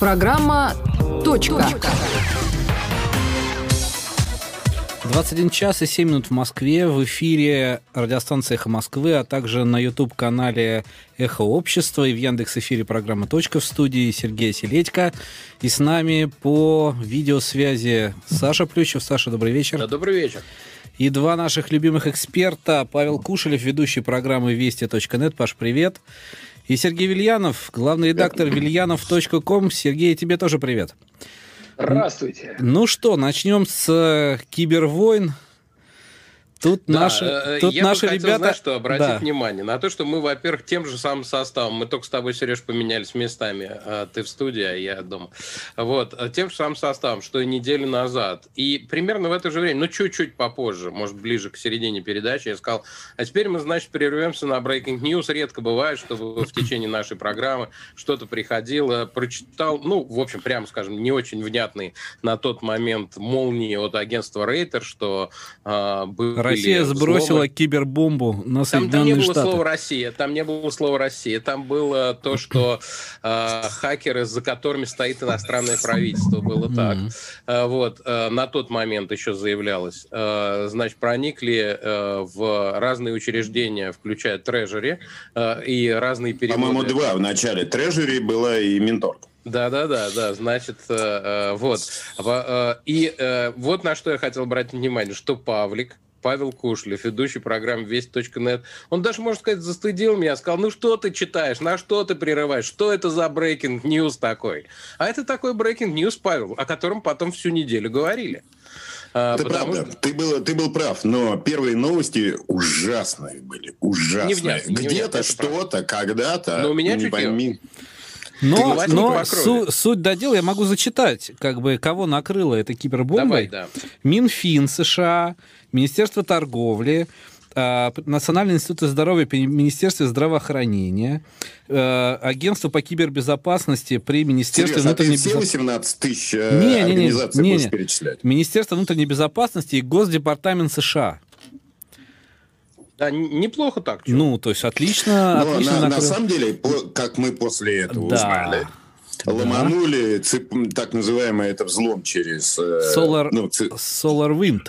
Программа «Точка». 21 час и 7 минут в Москве. В эфире радиостанция «Эхо Москвы», а также на YouTube-канале «Эхо Общества» и в Яндекс-эфире программа «Точка» в студии Сергей Селедько. И с нами по видеосвязи Саша Плющев. Саша, добрый вечер. Да, добрый вечер. И два наших любимых эксперта. Павел Кушелев, ведущий программы «Вести.нет». Паш, привет. И Сергей Вильянов, главный редактор вильянов.ком. Сергей, тебе тоже привет. Здравствуйте. Ну что, начнем с э, кибервойн. Тут да, наши, э, тут я наши бы хотел, ребята... Знаешь, что обратить да. внимание на то, что мы, во-первых, тем же самым составом, мы только с тобой, Сереж, поменялись местами, а ты в студии, а я дома. Вот, э, тем же самым составом, что и неделю назад. И примерно в это же время, ну, чуть-чуть попозже, может, ближе к середине передачи, я сказал, а теперь мы, значит, прервемся на Breaking News. Редко бывает, чтобы в течение нашей программы что-то приходило, прочитал, ну, в общем, прямо скажем, не очень внятный на тот момент молнии от агентства Рейтер, что э, был Россия сбросила слова... кибербомбу на Соединенные там, там не было Штаты. слова Россия, там не было слова Россия, там было то, что э, хакеры, за которыми стоит иностранное правительство, было так. Э, вот э, на тот момент еще заявлялось, э, значит, проникли э, в разные учреждения, включая Трежери э, и разные переводы. По-моему, два в начале. Трежери была и Минторг. Да, да, да, да. Значит, э, э, вот. Э, и э, вот на что я хотел брать внимание, что Павлик, Павел Кушлев, ведущий программы Весть.нет, он даже, можно сказать, застыдил меня, сказал, ну что ты читаешь, на что ты прерываешь, что это за breaking news такой? А это такой breaking news, Павел, о котором потом всю неделю говорили. А, это потому... правда, ты был, ты был прав, но первые новости ужасные были, ужасные. Где-то что-то, когда-то, но у меня не пойми... Но, но су, суть до дела я могу зачитать, как бы кого накрыло это кибербомбой. Давай, да. Минфин США, Министерство торговли, а, Национальный институт здоровья при Министерстве здравоохранения, а, Агентство по кибербезопасности при Министерстве Серьезно, внутренней безопасности. все 18 тысяч э, не, организаций не, не, не, будешь перечислять? Министерство внутренней безопасности и Госдепартамент США. Да, неплохо так. Что? Ну, то есть отлично. Но отлично на, на самом деле, как мы после этого да. узнали, ломанули цеп, так называемый это взлом через... Э, Solar, ну, ц... Solar Wind.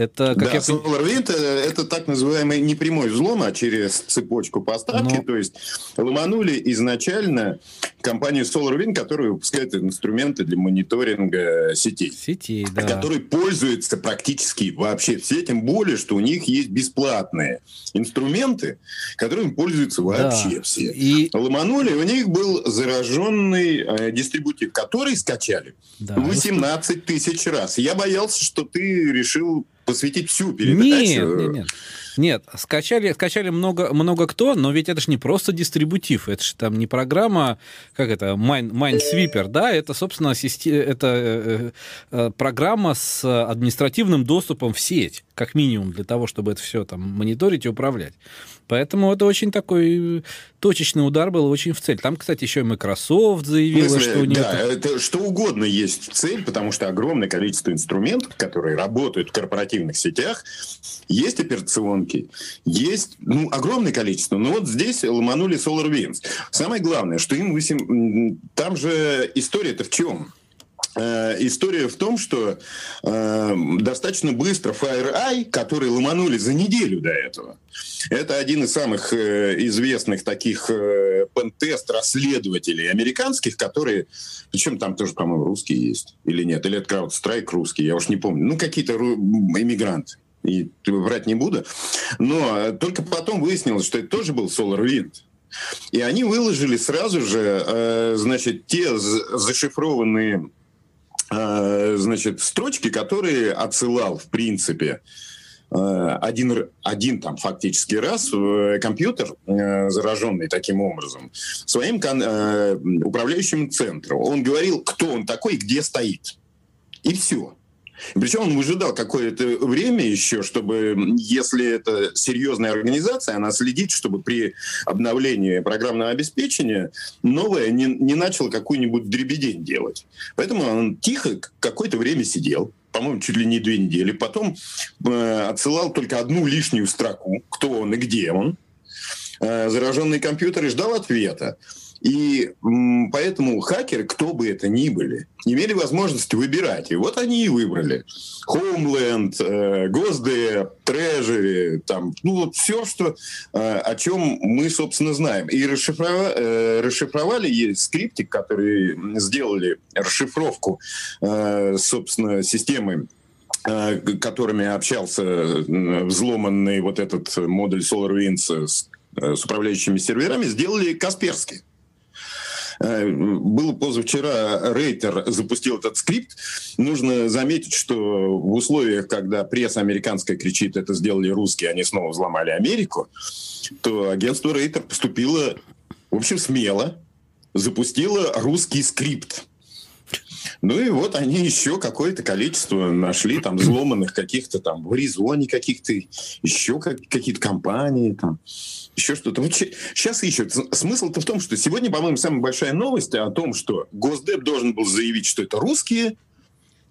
Это, как да, я... SolarWind – это так называемый не прямой взлом, а через цепочку поставки. Но... То есть ломанули изначально компанию SolarWind, которая выпускает инструменты для мониторинга сетей. Сетей, да. Которые пользуются практически вообще все, тем более, что у них есть бесплатные инструменты, которыми пользуются вообще да. все. И... Ломанули, у них был зараженный э, дистрибутив, который скачали да. 18 тысяч раз. Я боялся, что ты решил посвятить всю передачу. Нет, нет, нет. Нет, скачали, скачали много, много кто, но ведь это же не просто дистрибутив, это же там не программа, как это, Mine, Minesweeper, да, это, собственно, это э, э, программа с административным доступом в сеть, как минимум, для того, чтобы это все там мониторить и управлять. Поэтому это очень такой э, точечный удар был очень в цель. Там, кстати, еще и Microsoft заявила, смысле, что у них... Да, это что угодно есть в цель, потому что огромное количество инструментов, которые работают в корпоративных сетях, есть операционки, есть ну, огромное количество. Но вот здесь ломанули SolarWinds. Самое главное, что им 8... Там же история-то в чем? Э, история в том, что э, достаточно быстро FireEye, которые ломанули за неделю до этого, это один из самых э, известных таких э, пентест расследователей американских, которые, причем там тоже, по-моему, русские есть или нет, или это CrowdStrike русский, я уж не помню, ну какие-то иммигранты и врать не буду. Но только потом выяснилось, что это тоже был SolarWind. И они выложили сразу же, э, значит, те зашифрованные Э, значит, строчки, которые отсылал, в принципе, э, один, один там фактически раз э, компьютер, зараженный таким образом, своим управляющим центром. Он говорил, кто он такой, где стоит. И все. Причем он выжидал какое-то время еще, чтобы, если это серьезная организация, она следит, чтобы при обновлении программного обеспечения новое не, не начало какую-нибудь дребедень делать. Поэтому он тихо какое-то время сидел, по-моему, чуть ли не две недели. Потом э, отсылал только одну лишнюю строку, кто он и где он. Э, зараженный компьютер и ждал ответа. И поэтому хакеры, кто бы это ни были, имели возможность выбирать. И вот они и выбрали. Homeland, э, Госдеп, Treasury, там, ну вот все, что, э, о чем мы, собственно, знаем. И расшифровали, э, расшифровали скриптик, который сделали расшифровку, собственно, системы которыми общался взломанный вот этот модуль SolarWinds с, с управляющими серверами, сделали Касперский. Э, был позавчера Рейтер запустил этот скрипт. Нужно заметить, что в условиях, когда пресса американская кричит, это сделали русские, они снова взломали Америку, то агентство Рейтер поступило, в общем, смело, запустило русский скрипт. Ну и вот они еще какое-то количество нашли, там, взломанных каких-то там в Аризоне каких-то, еще как, какие-то компании, там, еще что-то. Вот сейчас ищут. Смысл-то в том, что сегодня, по-моему, самая большая новость о том, что Госдеп должен был заявить, что это русские,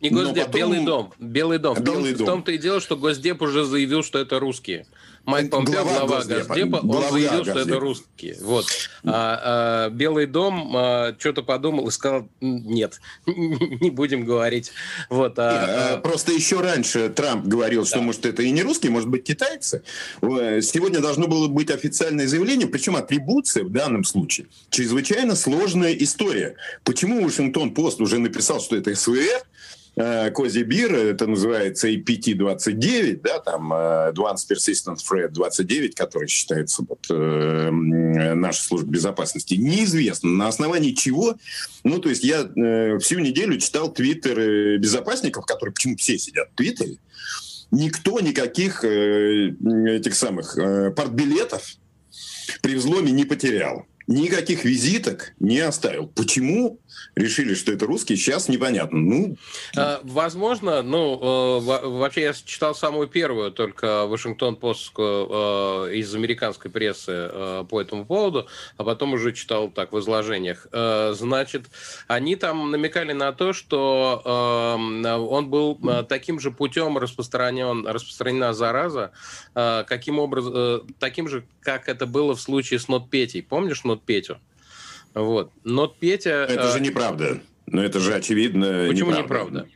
не Госдеп, потом... Белый дом. Белый дом. Белый в, том, дом. в том-то и дело, что Госдеп уже заявил, что это русские. Майк Помпео, глава, глава Госдепа, Госдепа он заявил, что это русские. Вот. А, а, Белый дом а, что-то подумал и сказал, нет, не будем говорить. Вот, а, нет, а... Просто еще раньше Трамп говорил, что, да. может, это и не русские, может быть, китайцы. Сегодня должно было быть официальное заявление, причем атрибуция в данном случае чрезвычайно сложная история. Почему Вашингтон-Пост уже написал, что это СВР, Э, Кози Бир, это называется APT-29, да, там э, Advanced Persistent Threat 29, который считается вот, э, нашей службой безопасности, неизвестно на основании чего. Ну, то есть я э, всю неделю читал твиттер безопасников, которые почему все сидят в твиттере, никто никаких э, этих самых э, портбилетов при взломе не потерял никаких визиток не оставил. Почему решили, что это русский, сейчас непонятно. Ну, а, Возможно, ну, э, вообще я читал самую первую, только Вашингтон-Постскую э, из американской прессы э, по этому поводу, а потом уже читал так в изложениях. Значит, они там намекали на то, что он был таким же путем распространен, распространена зараза, каким образом, таким же, как это было в случае с Нотпетей. Помнишь Нот Петю? Вот. Но Петя... Это же неправда. Но это же очевидно Почему неправда? неправда?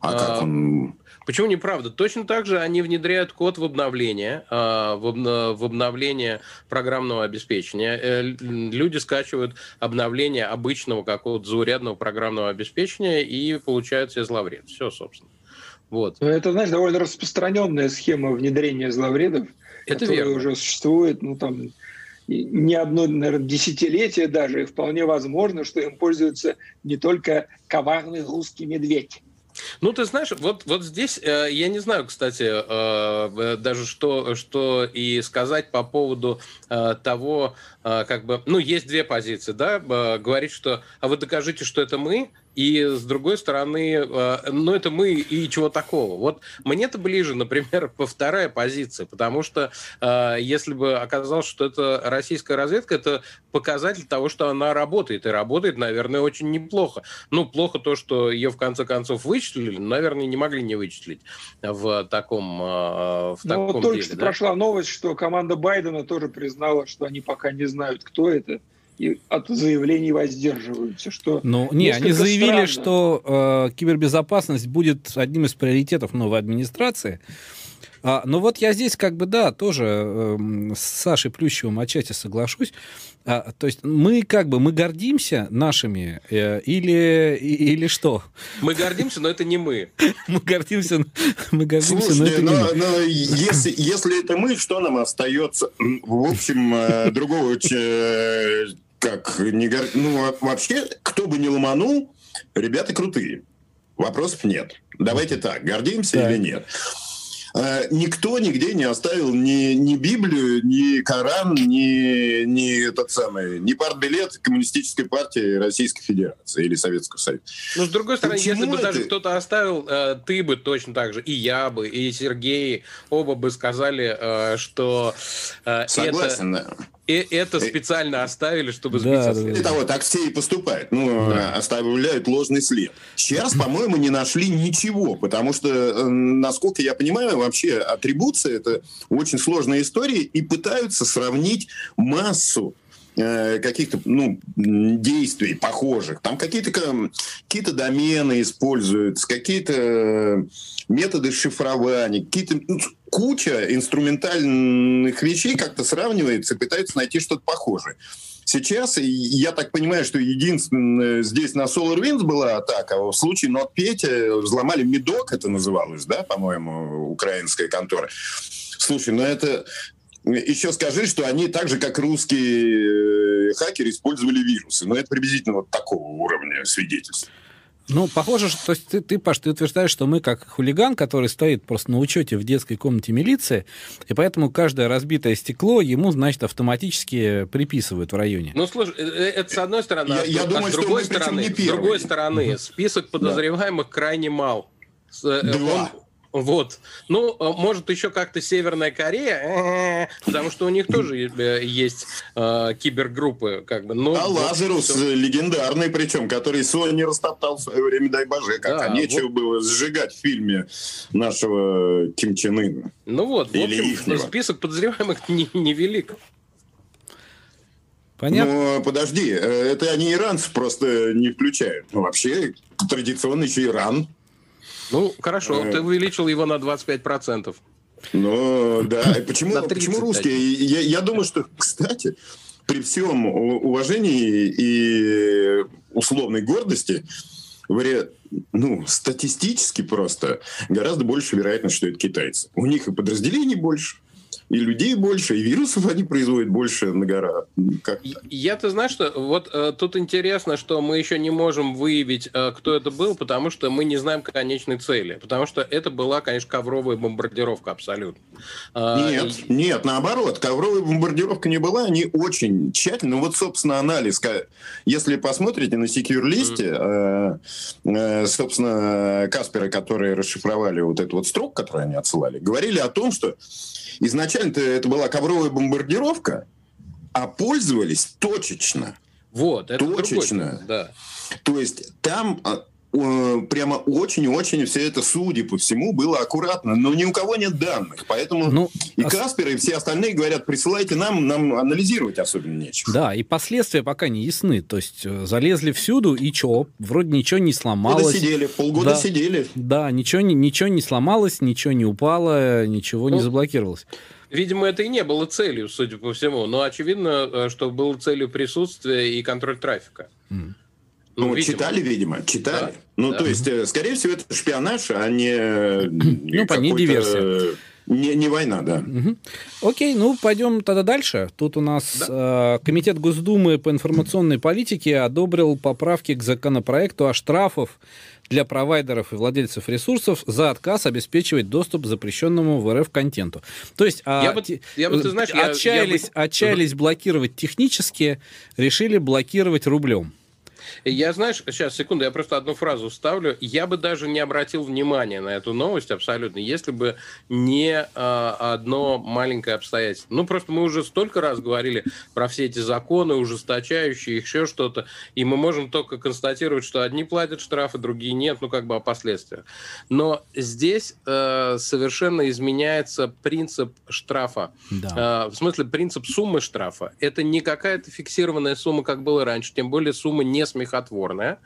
А как он... Почему неправда? Точно так же они внедряют код в обновление, а, в обновление программного обеспечения. Э, люди скачивают обновление обычного какого-то заурядного программного обеспечения и получают себе зловред. Все, собственно. Вот. Ну, это, знаешь, довольно распространенная схема внедрения зловредов, Это которая верно. уже существует, ну, там, не одно, наверное, десятилетие даже, и вполне возможно, что им пользуется не только коварный русский медведь. Ну, ты знаешь, вот, вот здесь э, я не знаю, кстати, э, даже что, что и сказать по поводу э, того, э, как бы, ну, есть две позиции, да, э, говорить, что, а вы докажите, что это мы, и с другой стороны, э, ну это мы и чего такого. Вот мне-то ближе, например, по вторая позиция, потому что э, если бы оказалось, что это российская разведка, это показатель того, что она работает. И работает, наверное, очень неплохо. Ну, плохо то, что ее в конце концов вычислили, наверное, не могли не вычислить в таком, э, в таком ну, только деле. Что да? прошла новость, что команда Байдена тоже признала, что они пока не знают, кто это и от заявлений воздерживаются. Что ну, не, они заявили, странно. что э, кибербезопасность будет одним из приоритетов новой администрации. А, но вот я здесь как бы, да, тоже э, с Сашей Плющевым отчасти соглашусь. А, то есть мы как бы, мы гордимся нашими э, или, или что? Мы гордимся, но это не мы. Мы гордимся, мы гордимся, но это не мы. Но если, если это мы, что нам остается? В общем, э, другого как не гор... ну вообще кто бы не ломанул, ребята крутые, вопросов нет. Давайте так, гордимся да. или нет? А, никто нигде не оставил ни, ни Библию, ни Коран, ни, ни тот самый, ни партбилет Коммунистической партии Российской Федерации или Советского Союза. Ну, с другой стороны, Почему если бы это... даже кто-то оставил, э, ты бы точно так же, и я бы, и Сергей, оба бы сказали, э, что э, Согласен, это... И это специально оставили, чтобы сбить да, со того, так все и поступают. Ну, да. оставляют ложный след. Сейчас, по-моему, не нашли ничего, потому что, насколько я понимаю, вообще атрибуция – это очень сложная история, и пытаются сравнить массу э, каких-то ну, действий похожих. Там какие-то какие домены используются, какие-то методы шифрования, какие-то ну, куча инструментальных вещей как-то сравнивается пытаются найти что-то похожее. Сейчас, я так понимаю, что единственное здесь на SolarWinds была атака, а в случае NotPetya взломали Медок, это называлось, да, по-моему, украинская контора. Слушай, ну это... Еще скажи, что они так же, как русские э, хакеры, использовали вирусы. Но это приблизительно вот такого уровня свидетельств. Ну, похоже, что то есть ты, ты, Паш, ты утверждаешь, что мы как хулиган, который стоит просто на учете в детской комнате милиции, и поэтому каждое разбитое стекло ему, значит, автоматически приписывают в районе. Ну, слушай, э, э, это с одной стороны, я, а, я а думаю, с другой стороны, с другой стороны, список подозреваемых да. крайне мал. Два. Он, вот. Ну, э, может, еще как-то Северная Корея, потому что у них тоже э, есть э, кибергруппы. Как бы. Но, а вот, Лазарус все... легендарный, причем, который Sony растоптал в свое время, дай боже, как да, нечего вот... было сжигать в фильме нашего Ким Чен Ына. Ну вот, Или в общем, ихнего. список подозреваемых не, невелик. Понятно. Ну, подожди, э, это они иранцев просто не включают. Ну, вообще, традиционно еще Иран ну, хорошо, ты увеличил его на 25%. Ну, да. Почему, почему русские? Я, я думаю, что, кстати, при всем уважении и условной гордости, ну, статистически просто гораздо больше вероятность, что это китайцы. У них и подразделений больше, и людей больше, и вирусов они производят больше на гора. Я-то знаю, что вот э, тут интересно, что мы еще не можем выявить, э, кто это был, потому что мы не знаем конечной цели. Потому что это была, конечно, ковровая бомбардировка абсолютно. А, нет, и... нет, наоборот, ковровая бомбардировка не была, они очень тщательно. Ну вот, собственно, анализ. Если посмотрите на секьюр-листе, mm. э, собственно, Касперы, которые расшифровали вот эту вот строку, которую они отсылали, говорили о том, что изначально-то это была ковровая бомбардировка, а пользовались точечно. Вот, это точечно. Другой, да. То есть там а, прямо очень-очень все это, судя по всему, было аккуратно, но ни у кого нет данных. Поэтому ну, и а Каспер, и все остальные говорят, присылайте нам, нам анализировать особенно нечего. Да, и последствия пока не ясны. То есть э, залезли всюду, и что? Вроде ничего не сломалось. Полгода сидели, полгода да, сидели. Да, ничего, ничего не сломалось, ничего не упало, ничего ну, не заблокировалось. Видимо, это и не было целью, судя по всему. Но очевидно, э, что было целью присутствия и контроль трафика. Mm. Ну, ну видимо. читали, видимо, читали. Да, ну, да. то есть, э, скорее всего, это шпионаж, а не... Ну, по ней диверсия. Не, не война, да. Угу. Окей, ну пойдем тогда дальше. Тут у нас да. э, Комитет Госдумы по информационной политике одобрил поправки к законопроекту о штрафах для провайдеров и владельцев ресурсов за отказ обеспечивать доступ к запрещенному в РФ контенту. То есть а, я бы, я бы, ты знаешь, отчаялись, я, я бы... отчаялись блокировать технически, решили блокировать рублем. Я, знаешь, сейчас, секунду, я просто одну фразу вставлю. Я бы даже не обратил внимания на эту новость абсолютно, если бы не э, одно маленькое обстоятельство. Ну, просто мы уже столько раз говорили про все эти законы, ужесточающие, еще что-то, и мы можем только констатировать, что одни платят штрафы, другие нет, ну, как бы о последствиях. Но здесь э, совершенно изменяется принцип штрафа. Да. Э, в смысле, принцип суммы штрафа. Это не какая-то фиксированная сумма, как было раньше, тем более сумма не смехотворная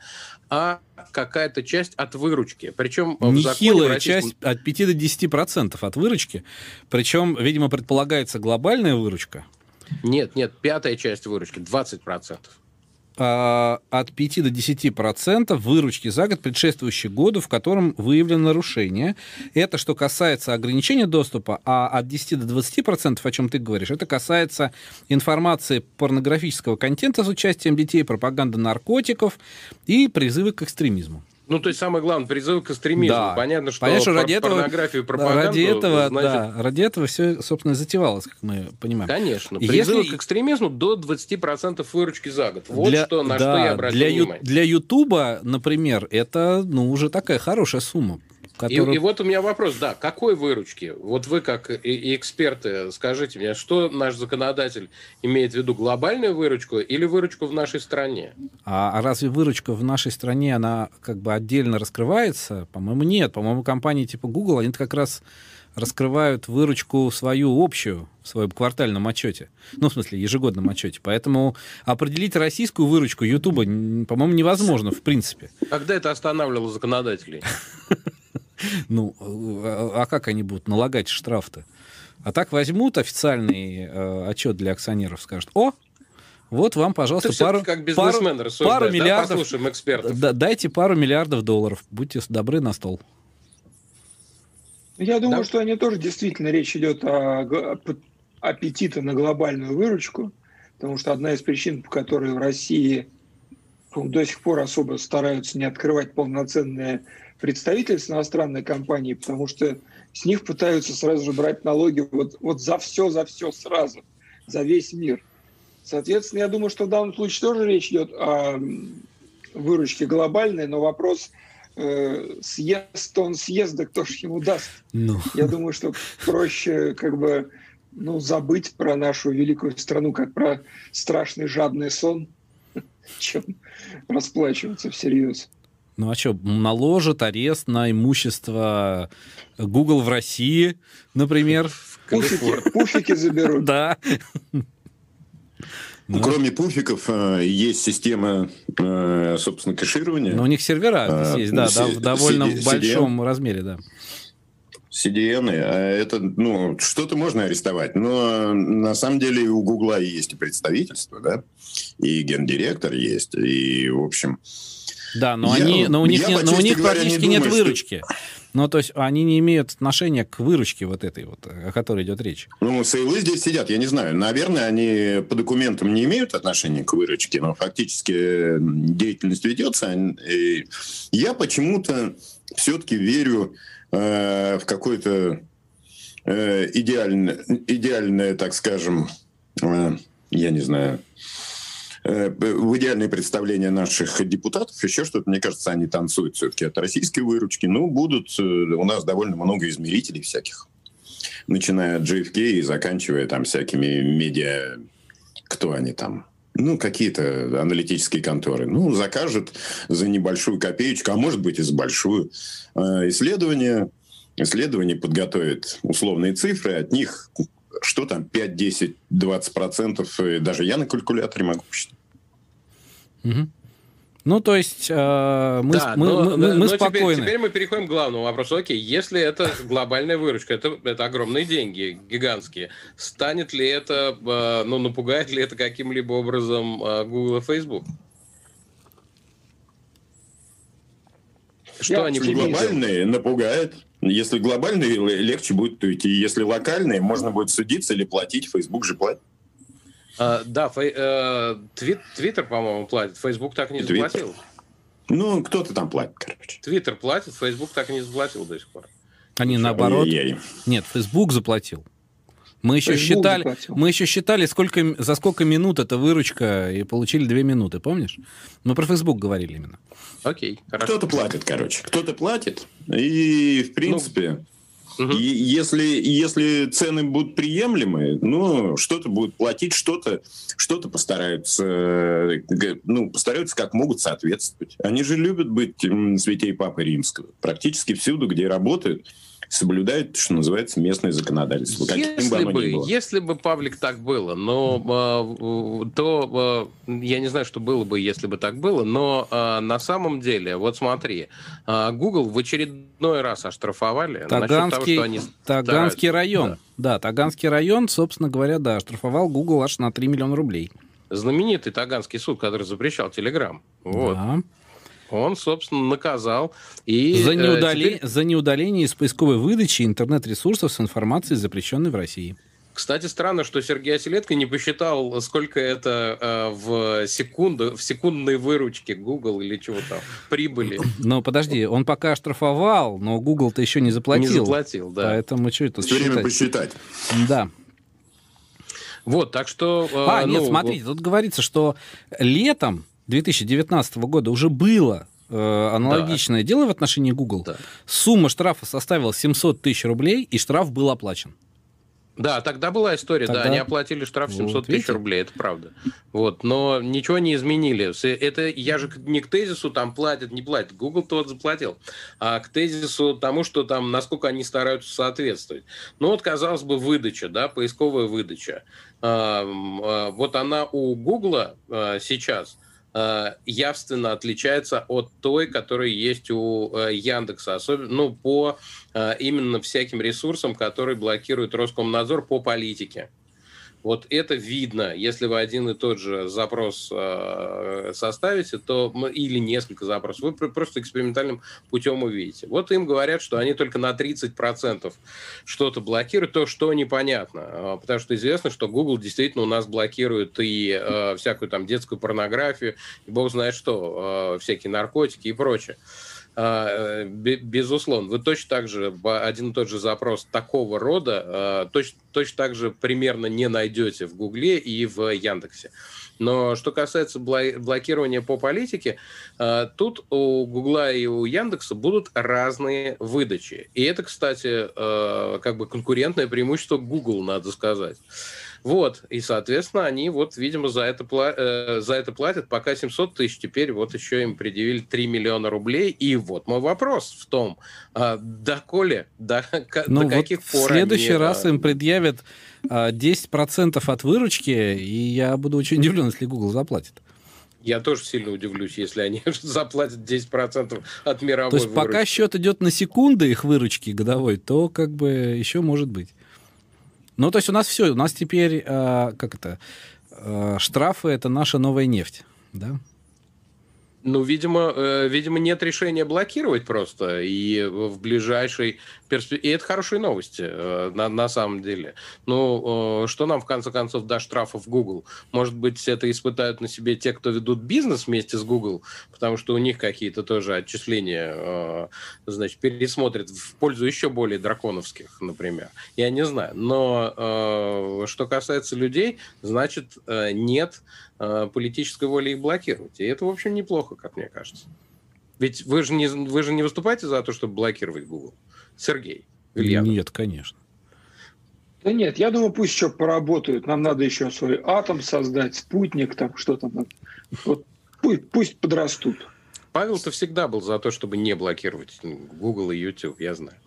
а какая-то часть от выручки. Причем Нехилая российском... часть от 5 до 10 процентов от выручки. Причем, видимо, предполагается глобальная выручка. Нет, нет, пятая часть выручки, 20 процентов. А, от 5 до 10 процентов выручки за год, предшествующий году, в котором выявлено нарушение. Это что касается ограничения доступа, а от 10 до 20 процентов, о чем ты говоришь, это касается информации порнографического контента с участием детей, пропаганды наркотиков и призывы к экстремизму. Ну, то есть самое главное, призыв к экстремизму. Да. Понятно, что Понятно, что ради этого, порнографию и пропаганду... Ради этого, значит... да, ради этого все, собственно, затевалось, как мы понимаем. Конечно. Призывы Если... к экстремизму до 20% выручки за год. Вот для, что, на да, что я обратил для внимание. Для Ютуба, например, это, ну, уже такая хорошая сумма. Который... И, и вот у меня вопрос, да, какой выручки? Вот вы как и, и эксперты, скажите мне, что наш законодатель имеет в виду, глобальную выручку или выручку в нашей стране? А, а разве выручка в нашей стране, она как бы отдельно раскрывается? По-моему, нет. По-моему, компании типа Google, они как раз раскрывают выручку свою общую в своем квартальном отчете. Ну, в смысле, ежегодном отчете. Поэтому определить российскую выручку Ютуба, по-моему, невозможно в принципе. Когда это останавливало законодателей? Ну, а, а как они будут налагать штраф-то? А так возьмут официальный э, отчет для акционеров, скажут, о, вот вам, пожалуйста, Ты пару, как пару, пару да? миллиардов. Послушаем экспертов. Да, дайте пару миллиардов долларов. Будьте добры на стол. Я думаю, да? что они тоже действительно речь идет о, о аппетита на глобальную выручку, потому что одна из причин, по которой в России до сих пор особо стараются не открывать полноценные представительств иностранной компании, потому что с них пытаются сразу же брать налоги вот, вот за все, за все сразу, за весь мир. Соответственно, я думаю, что в данном случае тоже речь идет о выручке глобальной, но вопрос э, съест он съест, да кто ж ему даст. Ну. Я думаю, что проще как бы ну, забыть про нашу великую страну, как про страшный жадный сон, чем расплачиваться всерьез. Ну а что, наложат арест на имущество Google в России, например? Пуфики, пуфики заберут. Да. Ну, Кроме пуфиков э, есть система, э, собственно, кэширования. Но у них сервера а, есть, да, да, в довольно CD, большом размере, да. CDN, это, ну, что-то можно арестовать, но на самом деле у Гугла есть и представительство, да, и гендиректор есть, и, в общем, да, но, я, они, но у них, не, но у них говоря, практически не думаю, нет выручки. Что... Ну, то есть они не имеют отношения к выручке вот этой вот, о которой идет речь. Ну, сейлы здесь сидят, я не знаю. Наверное, они по документам не имеют отношения к выручке, но фактически деятельность ведется. Я почему-то все-таки верю э, в какое-то э, идеальное, идеальное, так скажем, э, я не знаю, Э, в идеальное представление наших депутатов, еще что-то, мне кажется, они танцуют все-таки от российской выручки. Ну, будут, у нас довольно много измерителей всяких, начиная от JFK и заканчивая там всякими медиа, кто они там, ну, какие-то аналитические конторы. Ну, закажут за небольшую копеечку, а может быть и за большую исследование. Исследование подготовит условные цифры, от них что там 5, 10, 20 процентов, даже я на калькуляторе могу посчитать. Угу. Ну, то есть э, мы, да, мы, но, мы, мы но спокойны. Теперь, теперь мы переходим к главному вопросу. Окей, если это глобальная выручка, это, это огромные деньги, гигантские, станет ли это, э, ну, напугает ли это каким-либо образом э, Google и Facebook? Что Я они глобальные напугает. Если глобальные, легче будет уйти. Если локальные, можно будет судиться или платить. Facebook же платит. А, да, фей, э, твит, Твиттер, по-моему, платит. Фейсбук так и не Twitter. заплатил. Ну, кто-то там платит, короче. Твиттер платит, Фейсбук так и не заплатил до сих пор. Они наоборот. Нет, Фейсбук заплатил. Мы еще Facebook считали, заплатил. мы еще считали, сколько, за сколько минут эта выручка, и получили две минуты, помнишь? Мы про Facebook говорили именно. Окей, хорошо. Кто-то платит, короче. Кто-то платит. И, в принципе, ну, Угу. Если, если цены будут приемлемые, ну, что-то будут платить, что-то что постараются, э, ну, постараются как могут соответствовать. Они же любят быть святей Папы Римского. Практически всюду, где работают, соблюдают, что называется, местное законодательство. Если бы, бы если бы, Павлик, так было, но э, то э, я не знаю, что было бы, если бы так было, но э, на самом деле, вот смотри, э, Google в очередной раз оштрафовали Таганский, того, что они Таганский район. Да. да, Таганский район, собственно говоря, да, оштрафовал Google аж на 3 миллиона рублей. Знаменитый Таганский суд, который запрещал Telegram. Вот. Да он, собственно, наказал. И, за, э, теперь... за неудаление из поисковой выдачи интернет-ресурсов с информацией, запрещенной в России. Кстати, странно, что Сергей Оселедко не посчитал, сколько это э, в секунду, в секундной выручке Google или чего там, прибыли. Ну, подожди, он пока оштрафовал, но Google-то еще не заплатил. Не заплатил, да. Поэтому что это Все время посчитать. Да. Вот, так что... Э, а, ну, нет, смотрите, тут говорится, что летом 2019 года уже было э, аналогичное да. дело в отношении Google. Да. Сумма штрафа составила 700 тысяч рублей, и штраф был оплачен. Да, тогда была история, тогда... да, они оплатили штраф 700 вот, тысяч рублей, это правда. Вот, но ничего не изменили. Это я же не к тезису там платят, не платят. Google тот заплатил, а к тезису тому, что там, насколько они стараются соответствовать. Ну вот, казалось бы, выдача, да, поисковая выдача. А, вот она у Google а, сейчас явственно отличается от той, которая есть у Яндекса, особенно ну, по именно всяким ресурсам, которые блокирует Роскомнадзор по политике. Вот это видно, если вы один и тот же запрос э, составите, то или несколько запросов, вы просто экспериментальным путем увидите. Вот им говорят, что они только на 30% что-то блокируют, то, что непонятно. А, потому что известно, что Google действительно у нас блокирует и э, всякую там детскую порнографию, и бог знает что, э, всякие наркотики и прочее. А, э, безусловно, вы точно так же один и тот же запрос такого рода а, точно, точно так же примерно не найдете в Гугле и в Яндексе. Но что касается блокирования по политике, а, тут у Гугла и у Яндекса будут разные выдачи. И это, кстати, как бы конкурентное преимущество Google, надо сказать. Вот, и, соответственно, они вот, видимо, за это, э, за это платят пока 700 тысяч, теперь вот еще им предъявили 3 миллиона рублей, и вот мой вопрос в том, а, доколе, до, ну, до вот каких пор в следующий они, раз а... им предъявят а, 10% от выручки, и я буду очень удивлен, если Google заплатит. Я тоже сильно удивлюсь, если они заплатят 10% от мировой То есть выручки. пока счет идет на секунды их выручки годовой, то как бы еще может быть. Ну, то есть у нас все, у нас теперь, э, как это, э, штрафы это наша новая нефть, да? Ну, видимо, э, видимо, нет решения блокировать просто. И в ближайшей перспективе... И это хорошие новости, э, на, на самом деле. Ну, что нам, в конце концов, даст штрафов Google? Может быть, это испытают на себе те, кто ведут бизнес вместе с Google, потому что у них какие-то тоже отчисления, э, значит, пересмотрят в пользу еще более драконовских, например. Я не знаю. Но э, что касается людей, значит, нет политической воли их блокировать. И это, в общем, неплохо, как мне кажется. Ведь вы же не, вы же не выступаете за то, чтобы блокировать Google. Сергей Ильянов. Нет, конечно. Да нет, я думаю, пусть еще поработают. Нам надо еще свой атом создать, спутник, там что там. Вот пусть, пусть подрастут. Павел-то всегда был за то, чтобы не блокировать Google и YouTube, я знаю.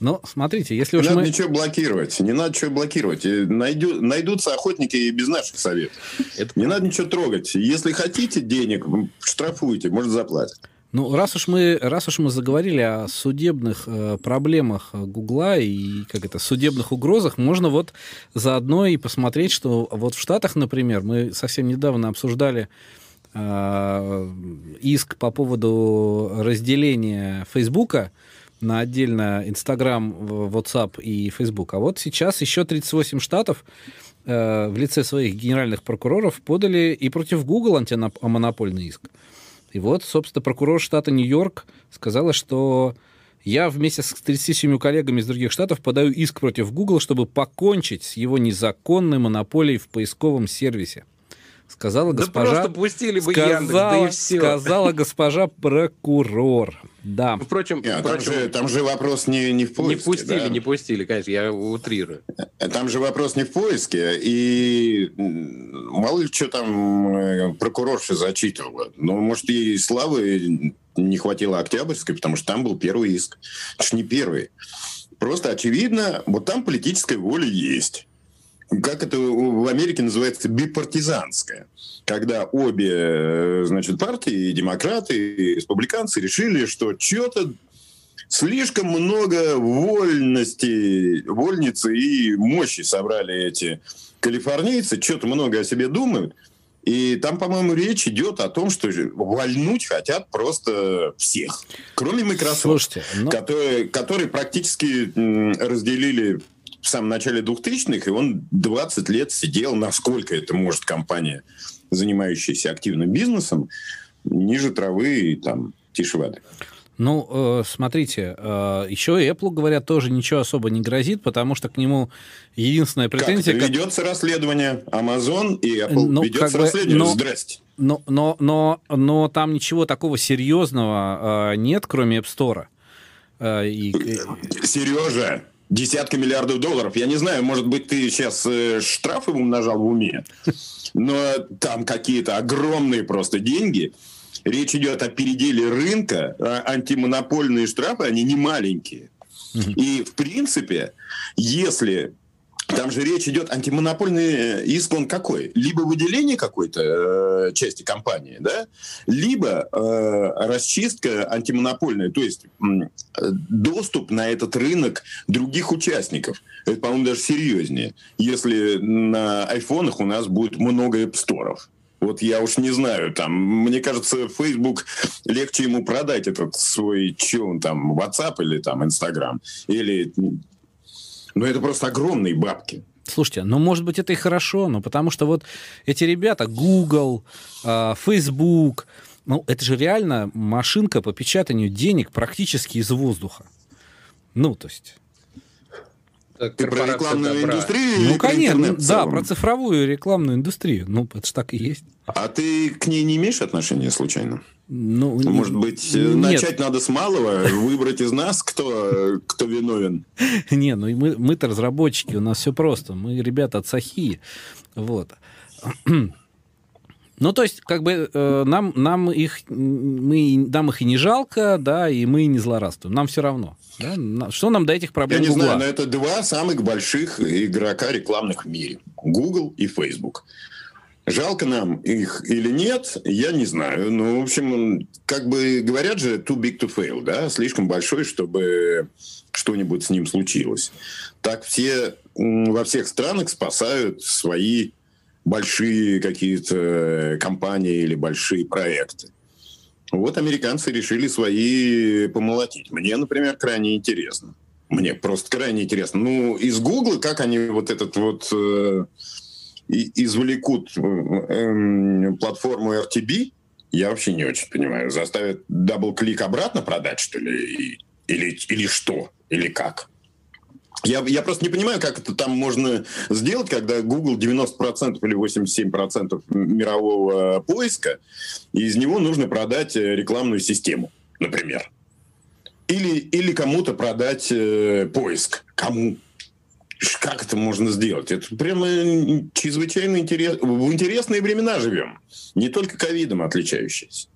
Но смотрите, если уж не мы... надо ничего блокировать. Не надо ничего блокировать. Найду, найдутся охотники и без наших советов. Это... Не надо ничего трогать. Если хотите денег, штрафуйте, может, заплатить. Ну, раз уж мы, раз уж мы заговорили о судебных э, проблемах Гугла и как это, судебных угрозах, можно вот заодно и посмотреть, что вот в Штатах, например, мы совсем недавно обсуждали э, иск по поводу разделения Фейсбука на отдельно Инстаграм, WhatsApp и Facebook. А вот сейчас еще 38 штатов э, в лице своих генеральных прокуроров подали и против Google антимонопольный иск. И вот, собственно, прокурор штата Нью-Йорк сказала, что я вместе с 37 коллегами из других штатов подаю иск против Google, чтобы покончить с его незаконной монополией в поисковом сервисе. Сказала госпожа... Да просто пустили бы сказала, Яндекс, да и все. Сказала госпожа прокурор. Да. Ну, впрочем, Нет, впрочем там, же, там же вопрос не, не в поиске. Не пустили, да? не пустили, конечно, я утрирую. Там же вопрос не в поиске, и мало ли что там э, прокурорша зачитывала. Ну, может, ей славы не хватило Октябрьской, потому что там был первый иск. Это ж не первый. Просто очевидно, вот там политическая воля есть как это в Америке называется, бипартизанская. Когда обе э, значит, партии, демократы, и республиканцы решили, что что-то слишком много вольности, вольницы и мощи собрали эти калифорнийцы, что-то много о себе думают. И там, по-моему, речь идет о том, что вольнуть хотят просто всех, кроме Microsoft, Слушайте, но... которые, которые практически разделили в самом начале 2000-х, и он 20 лет сидел, насколько это может компания, занимающаяся активным бизнесом, ниже травы и там тише воды. Ну, э, смотрите, э, еще Apple, говорят, тоже ничего особо не грозит, потому что к нему единственная претензия... Как? Ведется расследование Amazon и Apple. Ну, Ведется бы, расследование. Но, Здрасте. Но, но, но, но там ничего такого серьезного э, нет, кроме App Store. И... Сережа, десятка миллиардов долларов. Я не знаю, может быть, ты сейчас э, штрафы умножал в уме, но там какие-то огромные просто деньги. Речь идет о переделе рынка, а антимонопольные штрафы, они не маленькие. И, в принципе, если там же речь идет антимонопольный иск, он какой? Либо выделение какой-то э, части компании, да, либо э, расчистка антимонопольная, то есть э, доступ на этот рынок других участников. Это, по-моему, даже серьезнее, если на айфонах у нас будет много эпсторов. Вот я уж не знаю, там, мне кажется, Facebook легче ему продать этот свой, что он там, WhatsApp или там Instagram, или ну, это просто огромные бабки. Слушайте, ну, может быть, это и хорошо, но потому что вот эти ребята, Google, а, Facebook, ну, это же реально машинка по печатанию денег практически из воздуха. Ну, то есть... Ты про рекламную добра. индустрию? Ну, конечно, да, про цифровую рекламную индустрию. Ну, это же так и есть. А ты к ней не имеешь отношения случайно? Ну, Может быть, нет. начать надо с малого, выбрать из нас, кто, кто виновен? Не, ну мы, мы-то разработчики, у нас все просто. Мы ребята от Сахи. Вот. Ну, то есть, как бы э, нам, нам, их, мы, нам их и не жалко, да, и мы не злорадствуем. Нам все равно. Да? Что нам до этих проблем Я не Google? знаю, но это два самых больших игрока рекламных в мире. Google и Facebook. Жалко нам их или нет, я не знаю. Ну, в общем, как бы говорят же, too big to fail, да, слишком большой, чтобы что-нибудь с ним случилось. Так все во всех странах спасают свои большие какие-то компании или большие проекты. Вот американцы решили свои помолотить. Мне, например, крайне интересно. Мне просто крайне интересно. Ну, из Гугла, как они вот этот вот э, извлекут э, платформу RTB, я вообще не очень понимаю. Заставят DoubleClick обратно продать, что ли? Или, или что? Или как? Я, я просто не понимаю, как это там можно сделать, когда Google 90% или 87% мирового поиска, и из него нужно продать э, рекламную систему, например. Или, или кому-то продать э, поиск. Кому? Как это можно сделать? Это прямо чрезвычайно интересно. В интересные времена живем. Не только ковидом отличающиеся.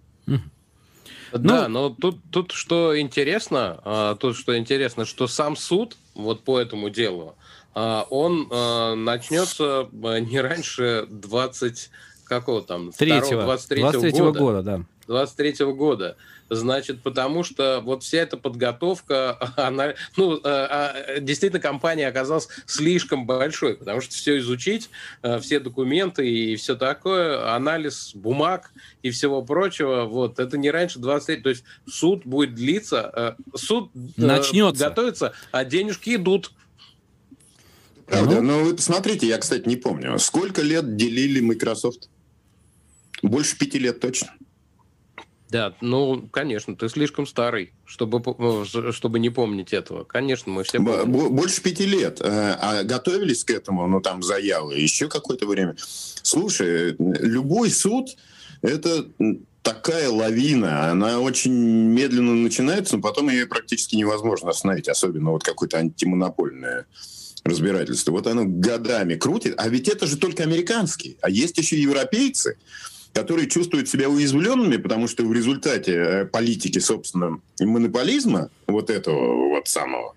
Да, ну, но тут, тут что интересно, а, тут что интересно, что сам суд вот по этому делу, а, он а, начнется не раньше 20 какого там? 3 23 года. года, да. 23 года. Значит, потому что вот вся эта подготовка, она, ну, э, действительно, компания оказалась слишком большой, потому что все изучить, э, все документы и все такое, анализ бумаг и всего прочего, вот, это не раньше 23, то есть суд будет длиться, э, суд Начнется. готовится, а денежки идут. Правда, ну, ну смотрите, я, кстати, не помню, сколько лет делили Microsoft? Больше пяти лет точно. Да, ну, конечно, ты слишком старый, чтобы, ну, чтобы не помнить этого. Конечно, мы все помним. Больше пяти лет. Э, а готовились к этому, ну, там, заявы, еще какое-то время. Слушай, любой суд – это такая лавина, она очень медленно начинается, но потом ее практически невозможно остановить, особенно вот какое-то антимонопольное разбирательство. Вот оно годами крутит, а ведь это же только американские, а есть еще европейцы, которые чувствуют себя уязвленными, потому что в результате э, политики, собственно, монополизма вот этого вот самого